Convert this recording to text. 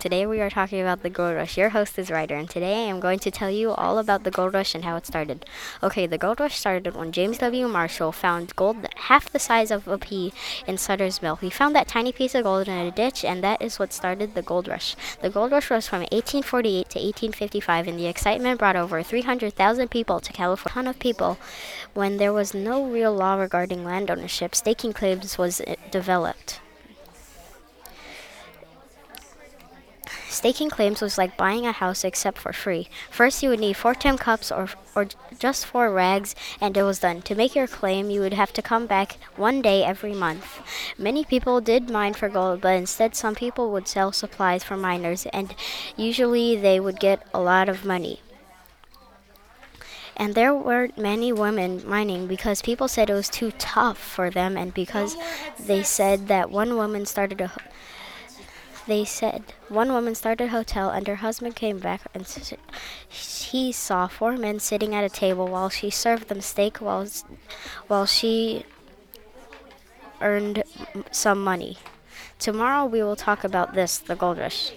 today we are talking about the gold rush. Your host is Ryder, and today I am going to tell you all about the gold rush and how it started. Okay, the gold rush started when James W. Marshall found gold half the size of a pea in Sutter's Mill. He found that tiny piece of gold in a ditch, and that is what started the gold rush. The gold rush was from 1848 to 1855, and the excitement brought over 300,000 people to California. A ton of people. When there was no real law regarding land ownership, staking claims was uh, developed. Staking claims was like buying a house except for free. First, you would need four tin cups or, or just four rags, and it was done. To make your claim, you would have to come back one day every month. Many people did mine for gold, but instead, some people would sell supplies for miners, and usually they would get a lot of money. And there weren't many women mining because people said it was too tough for them, and because oh, they said that one woman started a they said one woman started a hotel and her husband came back and he saw four men sitting at a table while she served them steak while, while she earned some money. Tomorrow we will talk about this, the gold rush.